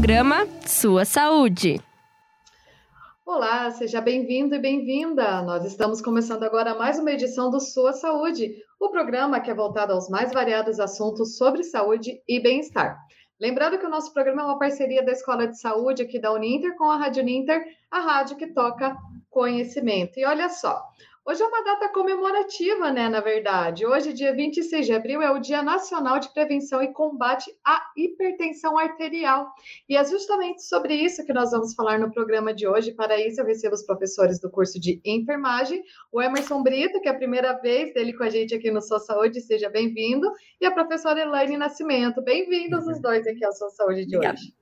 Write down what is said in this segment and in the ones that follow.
programa Sua Saúde. Olá, seja bem-vindo e bem-vinda. Nós estamos começando agora mais uma edição do Sua Saúde, o programa que é voltado aos mais variados assuntos sobre saúde e bem-estar. Lembrando que o nosso programa é uma parceria da Escola de Saúde aqui da Uninter com a Rádio Uninter, a rádio que toca conhecimento. E olha só, Hoje é uma data comemorativa, né? Na verdade, hoje, dia 26 de abril, é o Dia Nacional de Prevenção e Combate à Hipertensão Arterial. E é justamente sobre isso que nós vamos falar no programa de hoje. Para isso, eu recebo os professores do curso de enfermagem, o Emerson Brito, que é a primeira vez dele com a gente aqui no Sua Saúde, seja bem-vindo, e a professora Elaine Nascimento. Bem-vindos os dois aqui ao Sua Saúde de Obrigada. hoje.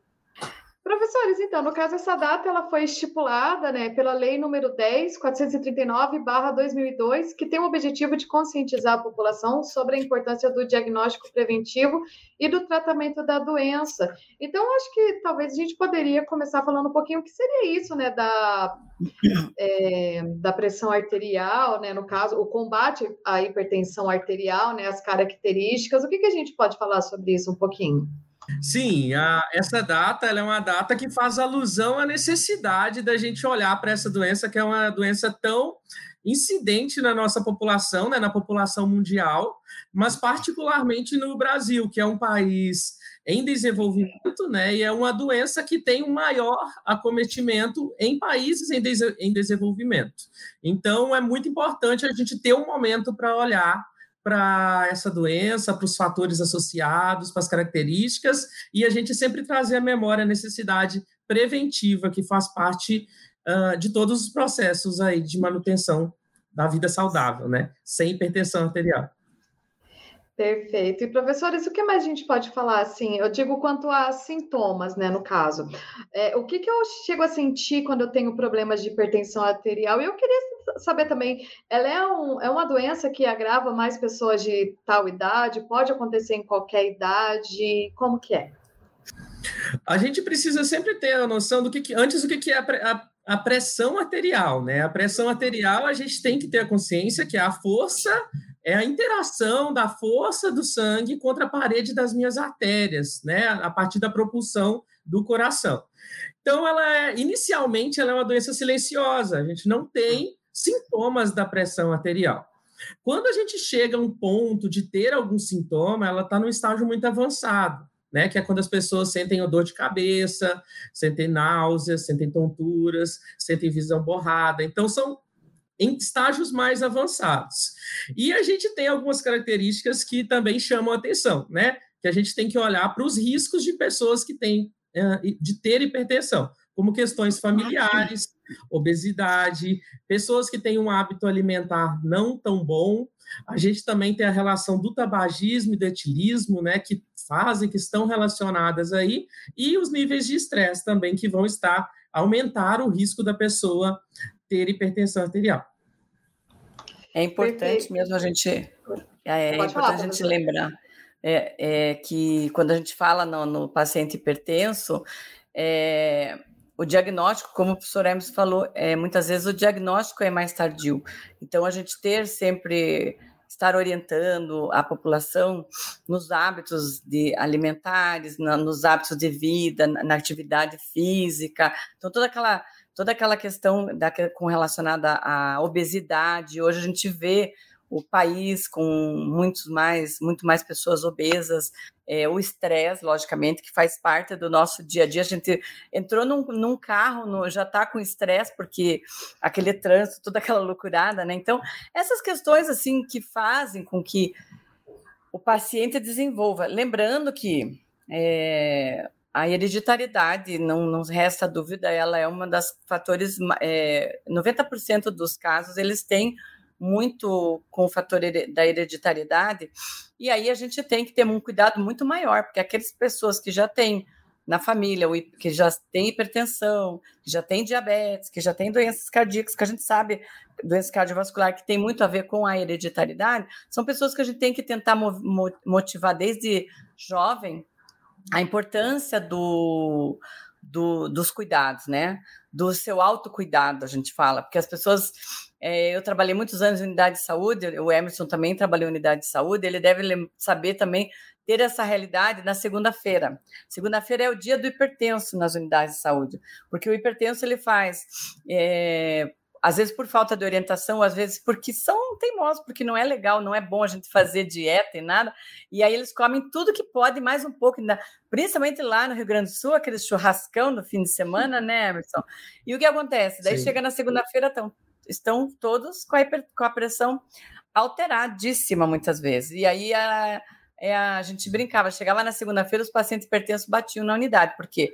Professores, então, no caso, essa data ela foi estipulada né, pela Lei número 10, 439-2002, que tem o objetivo de conscientizar a população sobre a importância do diagnóstico preventivo e do tratamento da doença. Então, acho que talvez a gente poderia começar falando um pouquinho o que seria isso, né, da, é, da pressão arterial, né, no caso, o combate à hipertensão arterial, né, as características. O que, que a gente pode falar sobre isso um pouquinho? Sim, a, essa data é uma data que faz alusão à necessidade da gente olhar para essa doença, que é uma doença tão incidente na nossa população, né, na população mundial, mas particularmente no Brasil, que é um país em desenvolvimento, né, e é uma doença que tem um maior acometimento em países em, des em desenvolvimento. Então, é muito importante a gente ter um momento para olhar para essa doença, para os fatores associados, para as características, e a gente sempre trazer à memória a necessidade preventiva que faz parte uh, de todos os processos aí de manutenção da vida saudável, né? Sem hipertensão arterial. Perfeito. E professores, o que mais a gente pode falar assim? Eu digo quanto a sintomas, né, no caso. É, o que, que eu chego a sentir quando eu tenho problemas de hipertensão arterial? E eu queria saber também, ela é, um, é uma doença que agrava mais pessoas de tal idade? Pode acontecer em qualquer idade? Como que é? A gente precisa sempre ter a noção do que, que antes do que, que é a, a, a pressão arterial, né? A pressão arterial a gente tem que ter a consciência que é a força é a interação da força do sangue contra a parede das minhas artérias, né, a partir da propulsão do coração. Então, ela é, inicialmente, ela é uma doença silenciosa, a gente não tem sintomas da pressão arterial. Quando a gente chega a um ponto de ter algum sintoma, ela está num estágio muito avançado, né? Que é quando as pessoas sentem dor de cabeça, sentem náuseas, sentem tonturas, sentem visão borrada. Então, são em estágios mais avançados. E a gente tem algumas características que também chamam a atenção, né? Que a gente tem que olhar para os riscos de pessoas que têm é, de ter hipertensão, como questões familiares, obesidade, pessoas que têm um hábito alimentar não tão bom. A gente também tem a relação do tabagismo e do etilismo, né, que fazem, que estão relacionadas aí, e os níveis de estresse também que vão estar aumentar o risco da pessoa ter hipertensão arterial. É importante Perfeito. mesmo a gente, é, é importante falar, a gente lembrar é, é, que quando a gente fala no, no paciente hipertenso, é, o diagnóstico, como o professor Hermes falou, é, muitas vezes o diagnóstico é mais tardio. Então, a gente ter sempre estar orientando a população nos hábitos de alimentares, na, nos hábitos de vida, na, na, atividade física. Então, toda aquela toda aquela questão da, com relacionada à obesidade. Hoje a gente vê o país com muitos mais, muito mais pessoas obesas, é, o estresse, logicamente, que faz parte do nosso dia a dia. A gente entrou num, num carro, no, já está com estresse, porque aquele trânsito, toda aquela loucurada, né? Então, essas questões, assim, que fazem com que o paciente desenvolva. Lembrando que é, a hereditariedade, não, não resta dúvida, ela é uma das fatores, é, 90% dos casos eles têm muito com o fator da hereditariedade, e aí a gente tem que ter um cuidado muito maior, porque aquelas pessoas que já têm na família, que já tem hipertensão, que já tem diabetes, que já tem doenças cardíacas, que a gente sabe, doença cardiovascular, que tem muito a ver com a hereditariedade, são pessoas que a gente tem que tentar motivar desde jovem a importância do, do, dos cuidados, né? Do seu autocuidado, a gente fala, porque as pessoas é, eu trabalhei muitos anos em unidade de saúde, o Emerson também trabalhou em unidade de saúde, ele deve saber também ter essa realidade na segunda-feira. Segunda-feira é o dia do hipertenso nas unidades de saúde, porque o hipertenso ele faz é, às vezes por falta de orientação, às vezes porque são teimosos, porque não é legal, não é bom a gente fazer dieta e nada, e aí eles comem tudo que pode, mais um pouco, principalmente lá no Rio Grande do Sul, aquele churrascão no fim de semana, né, Emerson? E o que acontece? Daí Sim. chega na segunda-feira, estão, estão todos com a, hiper, com a pressão alteradíssima muitas vezes, e aí a, é a, a gente brincava, chegava na segunda-feira, os pacientes hipertensos batiam na unidade, porque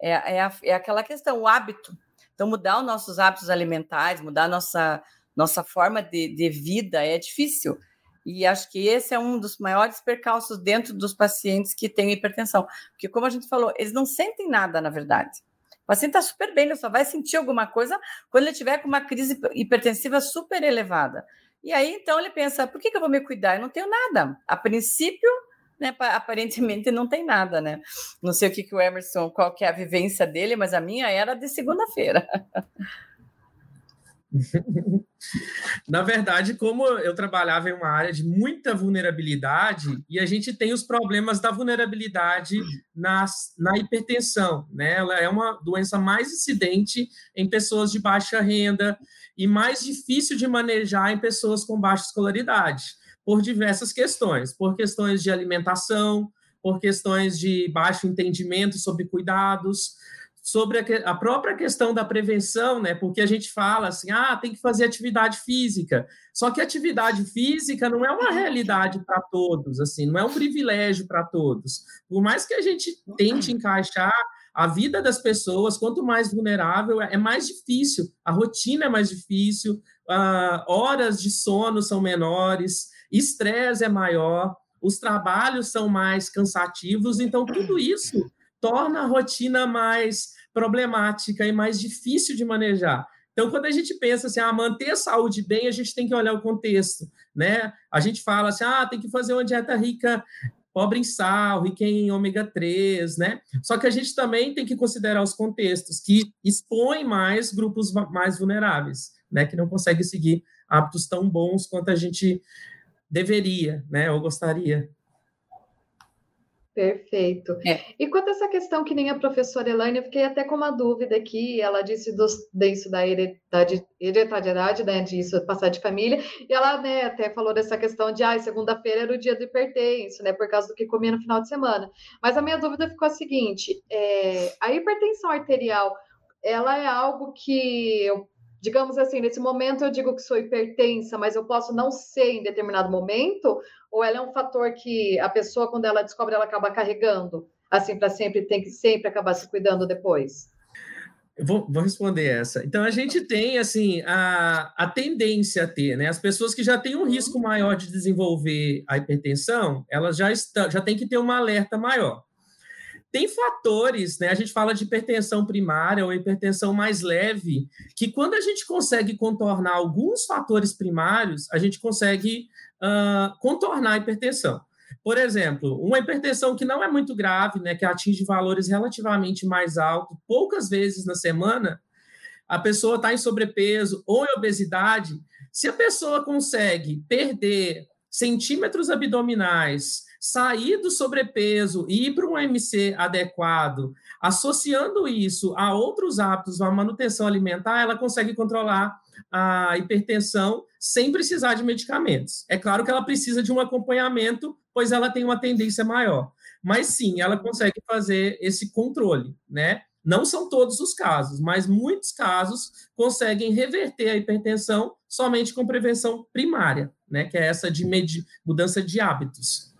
é, é, a, é aquela questão, o hábito, então, mudar os nossos hábitos alimentares, mudar nossa, nossa forma de, de vida é difícil. E acho que esse é um dos maiores percalços dentro dos pacientes que têm hipertensão. Porque, como a gente falou, eles não sentem nada, na verdade. O paciente está super bem, ele só vai sentir alguma coisa quando ele tiver com uma crise hipertensiva super elevada. E aí, então, ele pensa: por que, que eu vou me cuidar? Eu não tenho nada. A princípio, né, aparentemente não tem nada, né? Não sei o que, que o Emerson, qual que é a vivência dele, mas a minha era de segunda-feira. Na verdade, como eu trabalhava em uma área de muita vulnerabilidade, e a gente tem os problemas da vulnerabilidade nas, na hipertensão, né? Ela é uma doença mais incidente em pessoas de baixa renda e mais difícil de manejar em pessoas com baixa escolaridade por diversas questões, por questões de alimentação, por questões de baixo entendimento sobre cuidados, sobre a, própria questão da prevenção, né? Porque a gente fala assim, ah, tem que fazer atividade física. Só que atividade física não é uma realidade para todos, assim, não é um privilégio para todos. Por mais que a gente tente encaixar a vida das pessoas, quanto mais vulnerável, é mais difícil, a rotina é mais difícil, uh, horas de sono são menores, estresse é maior, os trabalhos são mais cansativos, então tudo isso torna a rotina mais problemática e mais difícil de manejar. Então, quando a gente pensa assim, ah, manter a saúde bem, a gente tem que olhar o contexto, né? A gente fala assim, ah, tem que fazer uma dieta rica, pobre em sal, rica em ômega 3, né? Só que a gente também tem que considerar os contextos que expõem mais grupos mais vulneráveis, né? Que não conseguem seguir hábitos tão bons quanto a gente deveria, né? Ou gostaria. Perfeito. É. E quanto a essa questão que nem a professora Elaine, eu fiquei até com uma dúvida aqui. Ela disse do, disso da hereditariedade, né, disso, passar de família, e ela né, até falou dessa questão de ah, segunda-feira era o dia do hipertenso, né, por causa do que comia no final de semana. Mas a minha dúvida ficou a seguinte: é, a hipertensão arterial ela é algo que eu digamos assim, nesse momento eu digo que sou hipertensa, mas eu posso não ser em determinado momento, ou ela é um fator que a pessoa, quando ela descobre, ela acaba carregando, assim, para sempre, tem que sempre acabar se cuidando depois? Eu vou, vou responder essa. Então, a gente tem, assim, a, a tendência a ter, né? As pessoas que já têm um uhum. risco maior de desenvolver a hipertensão, elas já, já têm que ter uma alerta maior. Tem fatores, né? A gente fala de hipertensão primária ou hipertensão mais leve, que quando a gente consegue contornar alguns fatores primários, a gente consegue uh, contornar a hipertensão. Por exemplo, uma hipertensão que não é muito grave, né, que atinge valores relativamente mais altos, poucas vezes na semana, a pessoa está em sobrepeso ou em obesidade. Se a pessoa consegue perder centímetros abdominais, sair do sobrepeso e ir para um MC adequado, associando isso a outros hábitos, a manutenção alimentar, ela consegue controlar a hipertensão sem precisar de medicamentos. É claro que ela precisa de um acompanhamento, pois ela tem uma tendência maior. Mas sim, ela consegue fazer esse controle, né? Não são todos os casos, mas muitos casos conseguem reverter a hipertensão somente com prevenção primária, né? Que é essa de mudança de hábitos.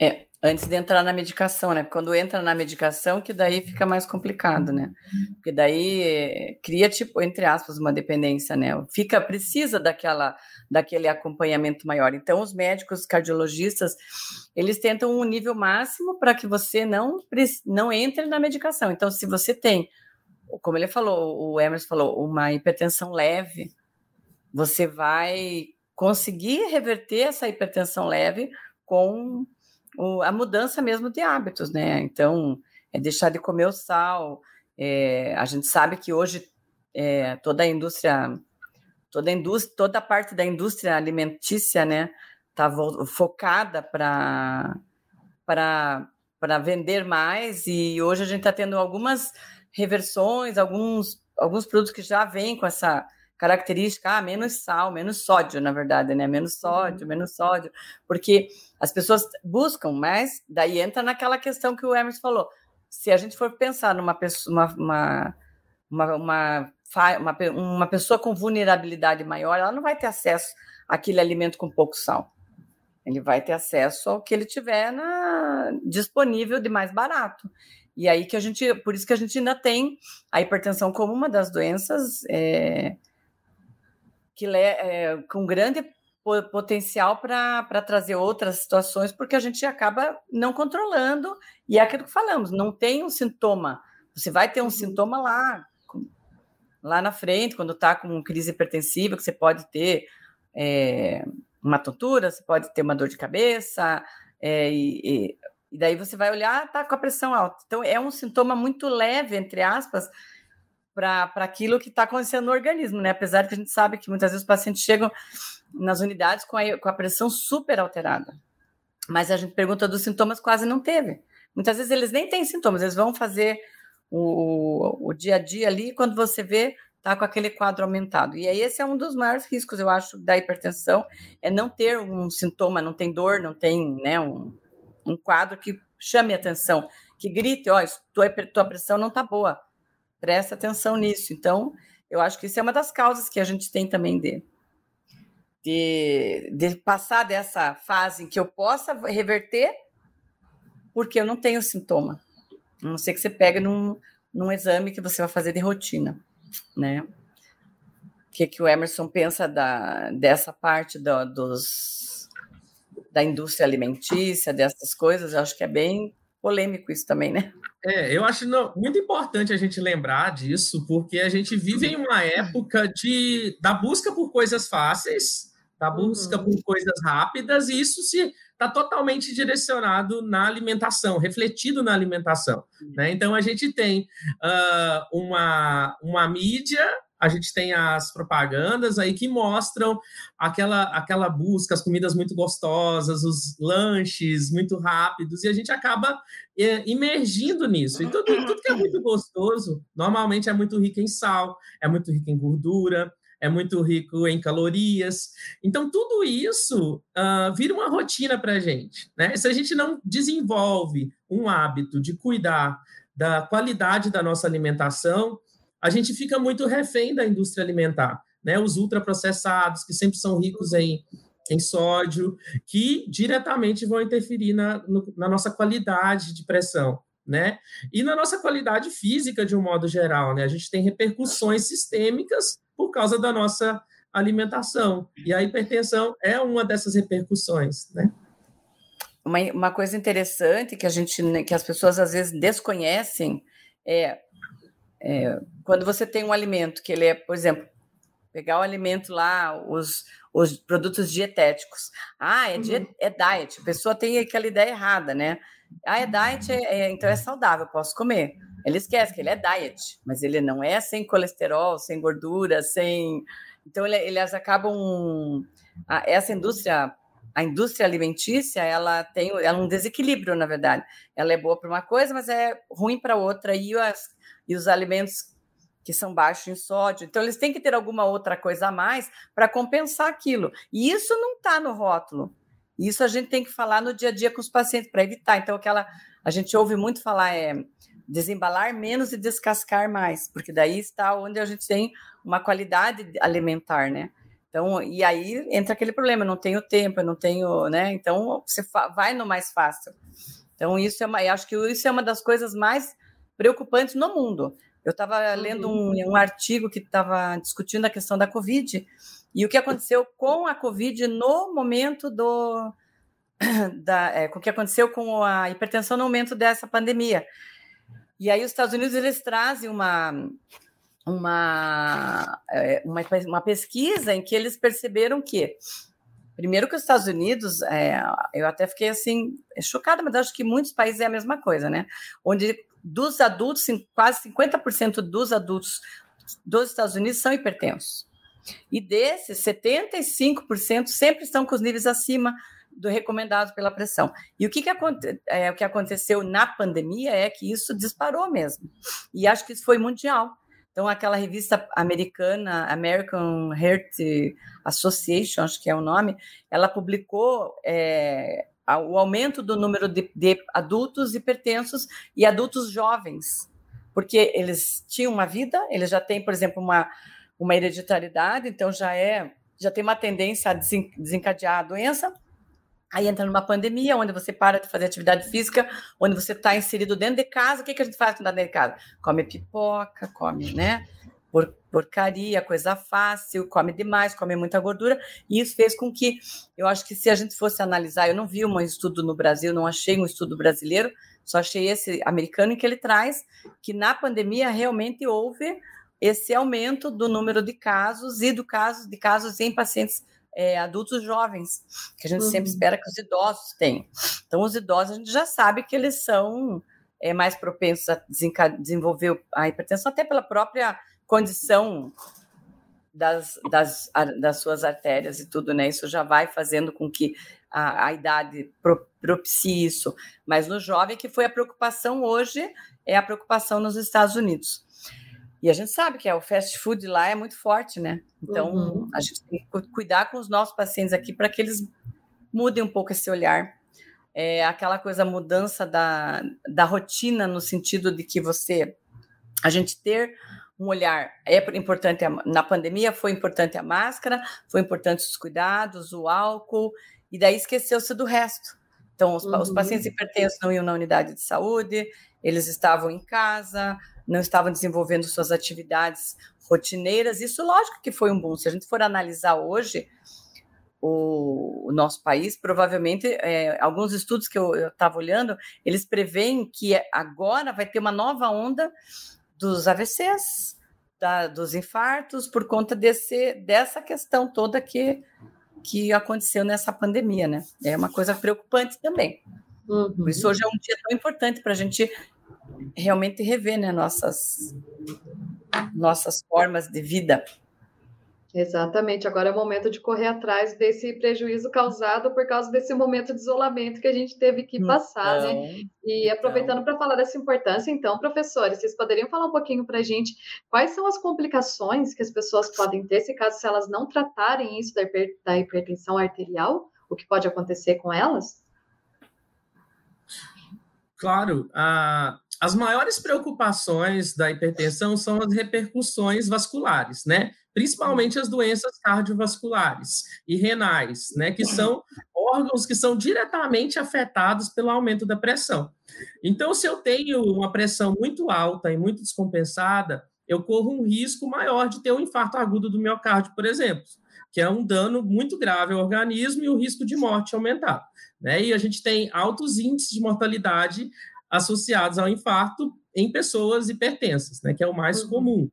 É, antes de entrar na medicação, né? Quando entra na medicação, que daí fica mais complicado, né? Porque daí eh, cria, tipo, entre aspas, uma dependência, né? Fica, precisa daquela, daquele acompanhamento maior. Então, os médicos cardiologistas, eles tentam um nível máximo para que você não, não entre na medicação. Então, se você tem, como ele falou, o Emerson falou, uma hipertensão leve, você vai conseguir reverter essa hipertensão leve com o, a mudança mesmo de hábitos, né? Então, é deixar de comer o sal. É, a gente sabe que hoje é, toda a indústria toda a indústria, toda a parte da indústria alimentícia, né, está focada para para vender mais e hoje a gente está tendo algumas reversões, alguns alguns produtos que já vêm com essa característica, ah, menos sal, menos sódio, na verdade, né? Menos sódio, uhum. menos sódio, porque as pessoas buscam, mas daí entra naquela questão que o Emerson falou. Se a gente for pensar numa pessoa, uma, uma, uma, uma, uma, pessoa com vulnerabilidade maior, ela não vai ter acesso àquele alimento com pouco sal. Ele vai ter acesso ao que ele tiver na, disponível de mais barato. E aí que a gente, por isso que a gente ainda tem a hipertensão como uma das doenças é, que é, com grande potencial para trazer outras situações, porque a gente acaba não controlando, e é aquilo que falamos, não tem um sintoma. Você vai ter um uhum. sintoma lá, lá na frente, quando está com crise hipertensiva, que você pode ter é, uma tontura, você pode ter uma dor de cabeça, é, e, e, daí você vai olhar, tá com a pressão alta. Então, é um sintoma muito leve, entre aspas, para aquilo que está acontecendo no organismo, né? Apesar de que a gente sabe que muitas vezes os pacientes chegam nas unidades com a, com a pressão super alterada. Mas a gente pergunta dos sintomas, quase não teve. Muitas vezes eles nem têm sintomas, eles vão fazer o, o dia a dia ali, quando você vê, tá com aquele quadro aumentado. E aí esse é um dos maiores riscos, eu acho, da hipertensão, é não ter um sintoma, não tem dor, não tem né, um, um quadro que chame atenção, que grite, ó, oh, tua, tua pressão não tá boa, presta atenção nisso. Então, eu acho que isso é uma das causas que a gente tem também de, de, de passar dessa fase em que eu possa reverter, porque eu não tenho sintoma. A não ser que você pegue num, num exame que você vai fazer de rotina, né? O que, que o Emerson pensa da, dessa parte do, dos, da indústria alimentícia, dessas coisas? Eu acho que é bem polêmico isso também, né? É, eu acho não, muito importante a gente lembrar disso, porque a gente vive em uma época de, da busca por coisas fáceis, da busca uhum. por coisas rápidas, e isso se está totalmente direcionado na alimentação, refletido na alimentação. Né? Então a gente tem uh, uma, uma mídia a gente tem as propagandas aí que mostram aquela, aquela busca, as comidas muito gostosas, os lanches muito rápidos, e a gente acaba é, imergindo nisso. E tudo, tudo que é muito gostoso, normalmente é muito rico em sal, é muito rico em gordura, é muito rico em calorias. Então, tudo isso uh, vira uma rotina para a gente. Né? Se a gente não desenvolve um hábito de cuidar da qualidade da nossa alimentação, a gente fica muito refém da indústria alimentar, né? Os ultraprocessados, que sempre são ricos em, em sódio, que diretamente vão interferir na, no, na nossa qualidade de pressão, né? E na nossa qualidade física, de um modo geral, né? A gente tem repercussões sistêmicas por causa da nossa alimentação. E a hipertensão é uma dessas repercussões, né? Uma, uma coisa interessante que a gente, que as pessoas às vezes desconhecem é é, quando você tem um alimento que ele é, por exemplo, pegar o alimento lá, os, os produtos dietéticos. Ah, é, diet, uhum. é diet. A pessoa tem aquela ideia errada, né? Ah, é diet, é, é, então é saudável, posso comer. Ele esquece que ele é diet, mas ele não é sem colesterol, sem gordura, sem. Então, ele, eles acabam. Essa indústria, a indústria alimentícia, ela tem ela um desequilíbrio, na verdade. Ela é boa para uma coisa, mas é ruim para outra. E as, e os alimentos que são baixos em sódio. Então, eles têm que ter alguma outra coisa a mais para compensar aquilo. E isso não está no rótulo. Isso a gente tem que falar no dia a dia com os pacientes para evitar. Então, aquela a gente ouve muito falar é desembalar menos e descascar mais, porque daí está onde a gente tem uma qualidade alimentar, né? Então, e aí entra aquele problema, eu não tenho tempo, eu não tenho, né? Então, você vai no mais fácil. Então, isso é uma, eu acho que isso é uma das coisas mais preocupantes no mundo. Eu estava lendo um, uhum. um, artigo que estava discutindo a questão da Covid e o que aconteceu com a Covid no momento do. Da, é, com o que aconteceu com a hipertensão no momento dessa pandemia. E aí os Estados Unidos eles trazem uma, uma, é, uma, uma pesquisa em que eles perceberam que Primeiro que os Estados Unidos, é, eu até fiquei assim, chocada, mas acho que muitos países é a mesma coisa, né? Onde dos adultos, quase 50% dos adultos dos Estados Unidos são hipertensos. E desses, 75% sempre estão com os níveis acima do recomendado pela pressão. E o que, que, aconte, é, o que aconteceu na pandemia é que isso disparou mesmo. E acho que isso foi mundial. Então, aquela revista americana, American Heart Association, acho que é o nome, ela publicou é, o aumento do número de, de adultos hipertensos e adultos jovens, porque eles tinham uma vida, eles já têm, por exemplo, uma, uma hereditariedade, então já é já tem uma tendência a desencadear a doença, Aí entra numa pandemia, onde você para de fazer atividade física, onde você está inserido dentro de casa. O que, que a gente faz quando está dentro de casa? Come pipoca, come, né? Por, porcaria, coisa fácil, come demais, come muita gordura. E isso fez com que, eu acho que se a gente fosse analisar, eu não vi um estudo no Brasil, não achei um estudo brasileiro, só achei esse americano em que ele traz que na pandemia realmente houve esse aumento do número de casos e do caso de casos em pacientes é, adultos jovens, que a gente uhum. sempre espera que os idosos tenham. Então, os idosos a gente já sabe que eles são é, mais propensos a desenvolver a hipertensão, até pela própria condição das, das, das suas artérias e tudo, né? Isso já vai fazendo com que a, a idade pro, propicie isso. Mas no jovem, que foi a preocupação hoje, é a preocupação nos Estados Unidos. E a gente sabe que é, o fast food lá é muito forte, né? Então, uhum. a gente tem que cuidar com os nossos pacientes aqui para que eles mudem um pouco esse olhar. É aquela coisa, mudança da, da rotina, no sentido de que você, a gente ter um olhar, é importante, na pandemia foi importante a máscara, foi importante os cuidados, o álcool, e daí esqueceu-se do resto. Então, os, uhum. os pacientes hipertensos não iam na unidade de saúde, eles estavam em casa, não estavam desenvolvendo suas atividades rotineiras. Isso, lógico que foi um boom. Se a gente for analisar hoje o, o nosso país, provavelmente, é, alguns estudos que eu estava olhando, eles preveem que agora vai ter uma nova onda dos AVCs, da, dos infartos, por conta desse, dessa questão toda que, que aconteceu nessa pandemia, né? É uma coisa preocupante também. Uhum. Por isso, hoje é um dia tão importante para a gente realmente rever né, nossas, nossas formas de vida. Exatamente, agora é o momento de correr atrás desse prejuízo causado por causa desse momento de isolamento que a gente teve que passar, né? então, né? E então. aproveitando então... para falar dessa importância, então, professores, vocês poderiam falar um pouquinho para a gente quais são as complicações que as pessoas podem ter se caso se elas não tratarem isso da, hiper, da hipertensão arterial, o que pode acontecer com elas? Claro, a, as maiores preocupações da hipertensão são as repercussões vasculares, né? Principalmente as doenças cardiovasculares e renais, né? Que são órgãos que são diretamente afetados pelo aumento da pressão. Então, se eu tenho uma pressão muito alta e muito descompensada, eu corro um risco maior de ter um infarto agudo do miocárdio, por exemplo, que é um dano muito grave ao organismo e o risco de morte aumentar. Né? E a gente tem altos índices de mortalidade associados ao infarto em pessoas hipertensas, né, que é o mais uhum. comum.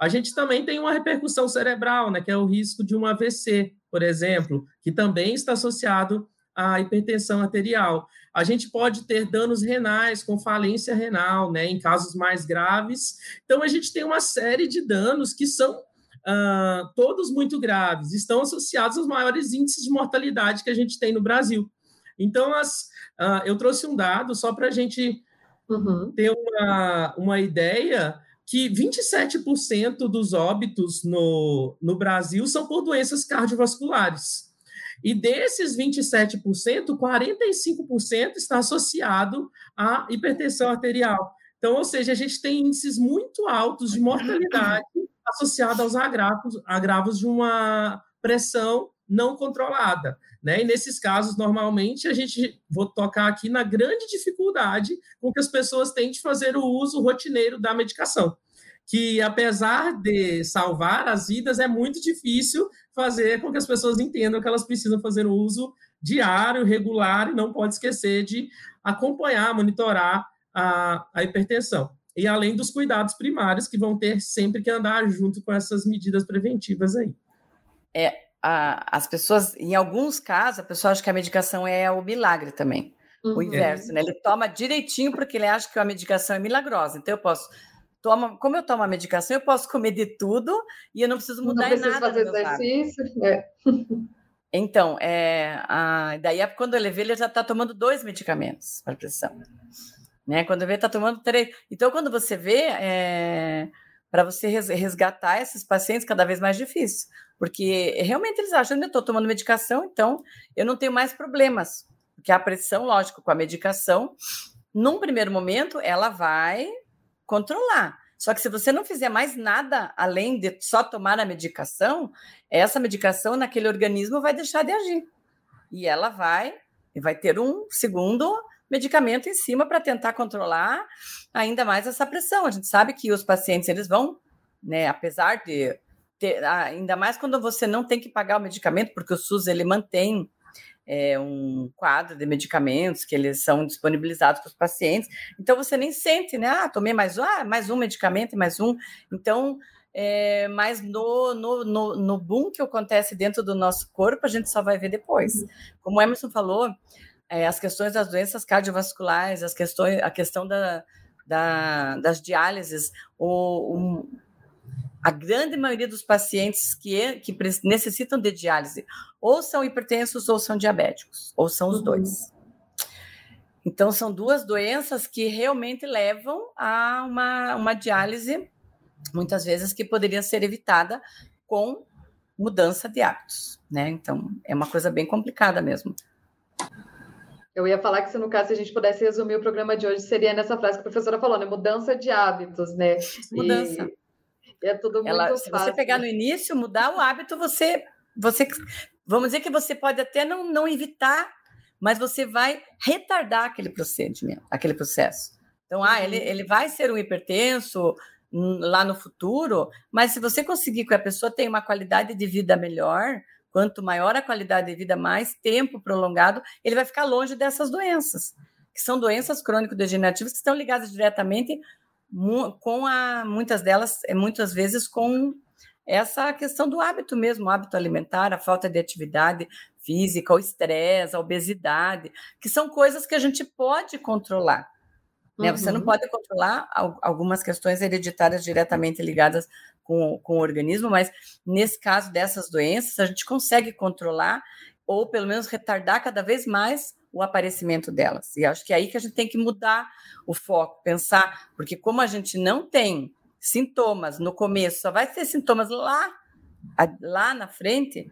A gente também tem uma repercussão cerebral, né, que é o risco de um AVC, por exemplo, que também está associado à hipertensão arterial. A gente pode ter danos renais com falência renal, né, em casos mais graves. Então, a gente tem uma série de danos que são uh, todos muito graves, estão associados aos maiores índices de mortalidade que a gente tem no Brasil. Então, as, uh, eu trouxe um dado só para a gente uhum. ter uma, uma ideia que 27% dos óbitos no, no Brasil são por doenças cardiovasculares. E desses 27%, 45% está associado à hipertensão arterial. Então, ou seja, a gente tem índices muito altos de mortalidade associados aos agravos, agravos de uma pressão não controlada. Né? E nesses casos, normalmente, a gente vou tocar aqui na grande dificuldade com que as pessoas têm de fazer o uso rotineiro da medicação. Que, apesar de salvar as vidas, é muito difícil fazer com que as pessoas entendam que elas precisam fazer o uso diário, regular, e não pode esquecer de acompanhar, monitorar a, a hipertensão. E além dos cuidados primários que vão ter sempre que andar junto com essas medidas preventivas aí. É, a, as pessoas, em alguns casos, a pessoa acha que a medicação é o milagre também. Uhum. O inverso, né? Ele toma direitinho porque ele acha que a medicação é milagrosa. Então, eu posso tomo, como eu tomo a medicação, eu posso comer de tudo e eu não preciso mudar não nada. fazer exercício. É. Então, é, a, daí é quando eu levei, ele já está tomando dois medicamentos para pressão. Né? Quando eu vejo, está tomando três. Então, quando você vê, é, para você resgatar esses pacientes, cada vez mais difícil. Porque realmente eles acham que eu estou tomando medicação, então eu não tenho mais problemas. Porque a pressão, lógico, com a medicação, num primeiro momento, ela vai controlar. Só que se você não fizer mais nada além de só tomar a medicação, essa medicação naquele organismo vai deixar de agir. E ela vai vai ter um segundo medicamento em cima para tentar controlar ainda mais essa pressão. A gente sabe que os pacientes eles vão, né, apesar de ter, ainda mais quando você não tem que pagar o medicamento, porque o SUS ele mantém é, um quadro de medicamentos que eles são disponibilizados para os pacientes. Então você nem sente, né? Ah, tomei mais, ah, mais um medicamento e mais um. Então, é, mas no, no, no, no boom que acontece dentro do nosso corpo, a gente só vai ver depois. Como o Emerson falou, é, as questões das doenças cardiovasculares, as questões, a questão da, da, das diálises, o, a grande maioria dos pacientes que, que necessitam de diálise ou são hipertensos ou são diabéticos, ou são os uhum. dois. Então, são duas doenças que realmente levam a uma, uma diálise, muitas vezes, que poderia ser evitada com mudança de hábitos, né? Então, é uma coisa bem complicada mesmo. Eu ia falar que se no caso se a gente pudesse resumir o programa de hoje seria nessa frase que a professora falou, né? Mudança de hábitos, né? Mudança. E é tudo muito Ela, Se você pegar no início, mudar o hábito, você, você, vamos dizer que você pode até não, não evitar, mas você vai retardar aquele procedimento, aquele processo. Então, ah, ele, uhum. ele vai ser um hipertenso lá no futuro, mas se você conseguir que a pessoa tenha uma qualidade de vida melhor, quanto maior a qualidade de vida, mais tempo prolongado, ele vai ficar longe dessas doenças, que são doenças crônico-degenerativas que estão ligadas diretamente com a, muitas delas, é, muitas vezes com essa questão do hábito mesmo, o hábito alimentar, a falta de atividade física, o estresse, a obesidade, que são coisas que a gente pode controlar. Né? Uhum. Você não uhum. pode controlar algumas questões hereditárias diretamente ligadas com, com o organismo, mas nesse caso dessas doenças, a gente consegue controlar ou pelo menos retardar cada vez mais o aparecimento delas. E acho que é aí que a gente tem que mudar o foco, pensar, porque como a gente não tem sintomas no começo, só vai ter sintomas lá, lá na frente,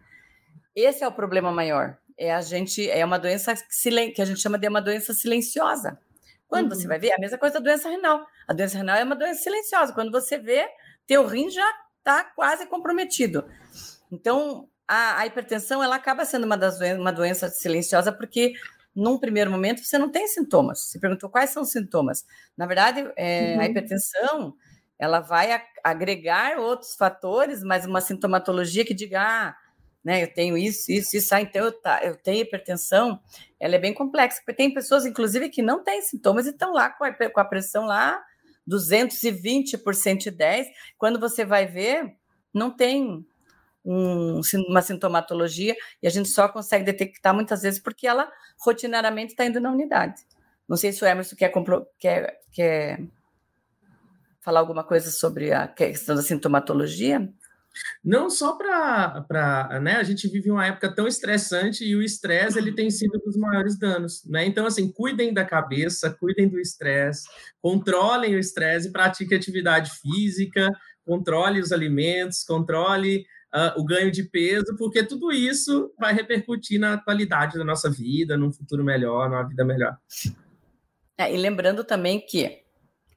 esse é o problema maior. É a gente é uma doença que a gente chama de uma doença silenciosa. Quando uhum. você vai ver, é a mesma coisa da doença renal. A doença renal é uma doença silenciosa. Quando você vê, teu rim já está quase comprometido. Então, a, a, hipertensão ela acaba sendo uma, das uma doença silenciosa porque num primeiro momento, você não tem sintomas. Você perguntou quais são os sintomas. Na verdade, é, uhum. a hipertensão ela vai agregar outros fatores, mas uma sintomatologia que diga, ah, né, eu tenho isso, isso, isso, ah, então eu, tá, eu tenho hipertensão, ela é bem complexa, porque tem pessoas, inclusive, que não têm sintomas e estão lá com a, com a pressão lá 220 por 110, quando você vai ver, não tem um, uma sintomatologia e a gente só consegue detectar muitas vezes porque ela rotineiramente está indo na unidade. Não sei se o Emerson quer, quer, quer falar alguma coisa sobre a questão da sintomatologia. Não só para, né, a gente vive uma época tão estressante e o estresse ele tem sido um dos maiores danos, né? Então assim, cuidem da cabeça, cuidem do estresse, controlem o estresse, pratiquem atividade física, controle os alimentos, controle uh, o ganho de peso, porque tudo isso vai repercutir na qualidade da nossa vida, num futuro melhor, numa vida melhor. É, e lembrando também que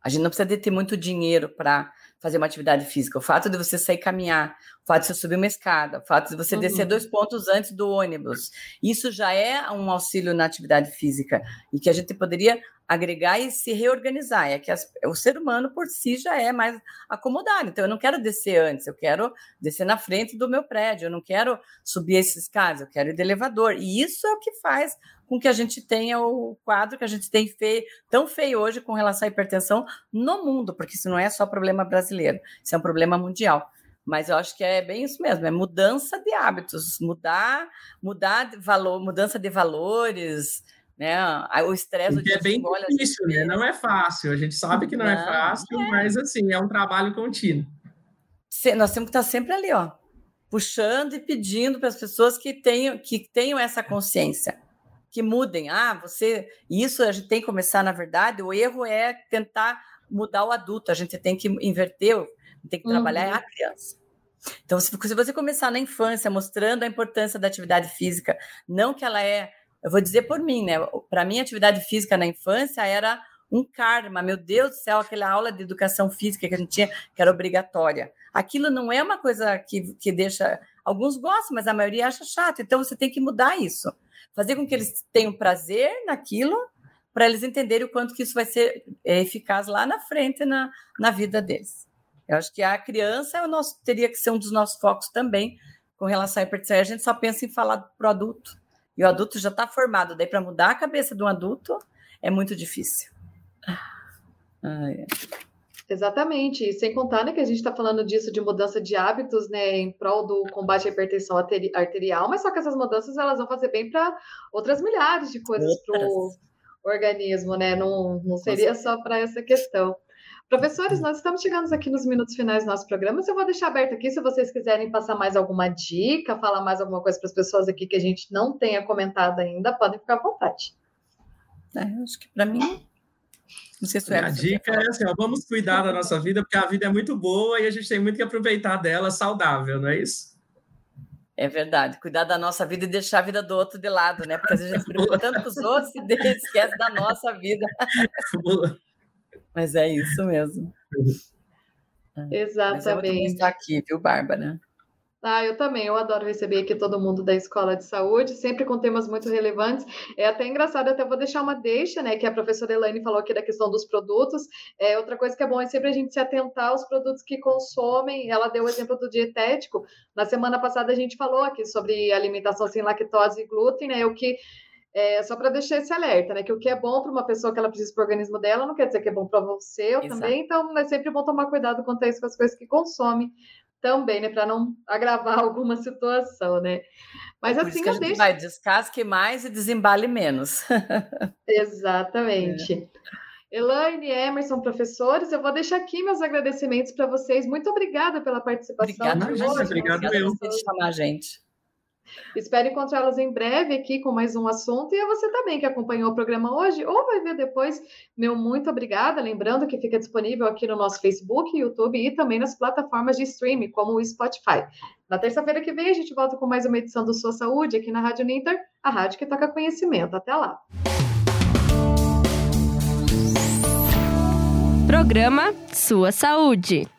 a gente não precisa de ter muito dinheiro para fazer uma atividade física. O fato de você sair caminhar, fato de você subir uma escada, o fato de você uhum. descer dois pontos antes do ônibus, isso já é um auxílio na atividade física e que a gente poderia agregar e se reorganizar. É que as, o ser humano por si já é mais acomodado. Então, eu não quero descer antes, eu quero descer na frente do meu prédio, eu não quero subir esses escadas, eu quero ir de elevador. E isso é o que faz com que a gente tenha o quadro que a gente tem feio, tão feio hoje com relação à hipertensão no mundo, porque isso não é só problema brasileiro, isso é um problema mundial. Mas eu acho que é bem isso mesmo, é mudança de hábitos, mudar, mudar de valor, mudança de valores, né? O estresse é bem difícil, né? Não é fácil. A gente sabe que não, é não é fácil, é. mas assim, é um trabalho contínuo. Nós temos que estar sempre ali, ó, puxando e pedindo para as pessoas que tenham, que tenham essa consciência, que mudem. Ah, você. Isso a gente tem que começar, na verdade, o erro é tentar mudar o adulto, a gente tem que inverter, tem que trabalhar uhum. a criança. Então, se você começar na infância mostrando a importância da atividade física, não que ela é eu vou dizer por mim, né? Para mim, atividade física na infância era um karma. Meu Deus do céu, aquela aula de educação física que a gente tinha, que era obrigatória. Aquilo não é uma coisa que, que deixa. Alguns gostam, mas a maioria acha chato. Então você tem que mudar isso. Fazer com que eles tenham prazer naquilo, para eles entenderem o quanto que isso vai ser é, eficaz lá na frente na, na vida deles. Eu acho que a criança é o nosso, teria que ser um dos nossos focos também com relação à hipertensão. A gente só pensa em falar para o adulto e o adulto já está formado, daí para mudar a cabeça de um adulto é muito difícil. Ah, é. Exatamente, e sem contar né, que a gente está falando disso de mudança de hábitos, né, em prol do combate à hipertensão arterial, mas só que essas mudanças elas vão fazer bem para outras milhares de coisas para o organismo, né? Não, não seria só para essa questão. Professores, nós estamos chegando aqui nos minutos finais do nosso programa, mas eu vou deixar aberto aqui se vocês quiserem passar mais alguma dica, falar mais alguma coisa para as pessoas aqui que a gente não tenha comentado ainda, podem ficar à vontade. É, acho que para mim não sei se a dica é assim, ó, vamos cuidar da nossa vida, porque a vida é muito boa e a gente tem muito que aproveitar dela saudável, não é isso? É verdade, cuidar da nossa vida e deixar a vida do outro de lado, né? Porque às vezes a gente se preocupa tanto com os outros e esquece da nossa vida. Mas é isso mesmo. Exatamente. Mas estar aqui, viu, Bárbara? Ah, eu também, eu adoro receber aqui todo mundo da Escola de Saúde, sempre com temas muito relevantes. É até engraçado, até vou deixar uma deixa, né, que a professora Elaine falou aqui da questão dos produtos. É, outra coisa que é bom é sempre a gente se atentar aos produtos que consomem. Ela deu o exemplo do dietético. Na semana passada a gente falou aqui sobre alimentação sem lactose e glúten, né, o que é, só para deixar esse alerta, né? Que o que é bom para uma pessoa que ela precisa para o organismo dela não quer dizer que é bom para você eu também. Então é sempre bom tomar cuidado quanto a isso com as coisas que consome também, né? Para não agravar alguma situação, né? Mas é assim, que a gente deixo... vai descasque mais e desembale menos. Exatamente. É. Elaine, Emerson, professores, eu vou deixar aqui meus agradecimentos para vocês. Muito obrigada pela participação. Obrigada, hoje, obrigado eu. Por chamar a gente. Espero encontrá-los em breve aqui com mais um assunto. E a você também que acompanhou o programa hoje ou vai ver depois. Meu muito obrigada. Lembrando que fica disponível aqui no nosso Facebook, YouTube e também nas plataformas de streaming, como o Spotify. Na terça-feira que vem, a gente volta com mais uma edição do Sua Saúde aqui na Rádio Ninter, a rádio que toca conhecimento. Até lá. Programa Sua Saúde.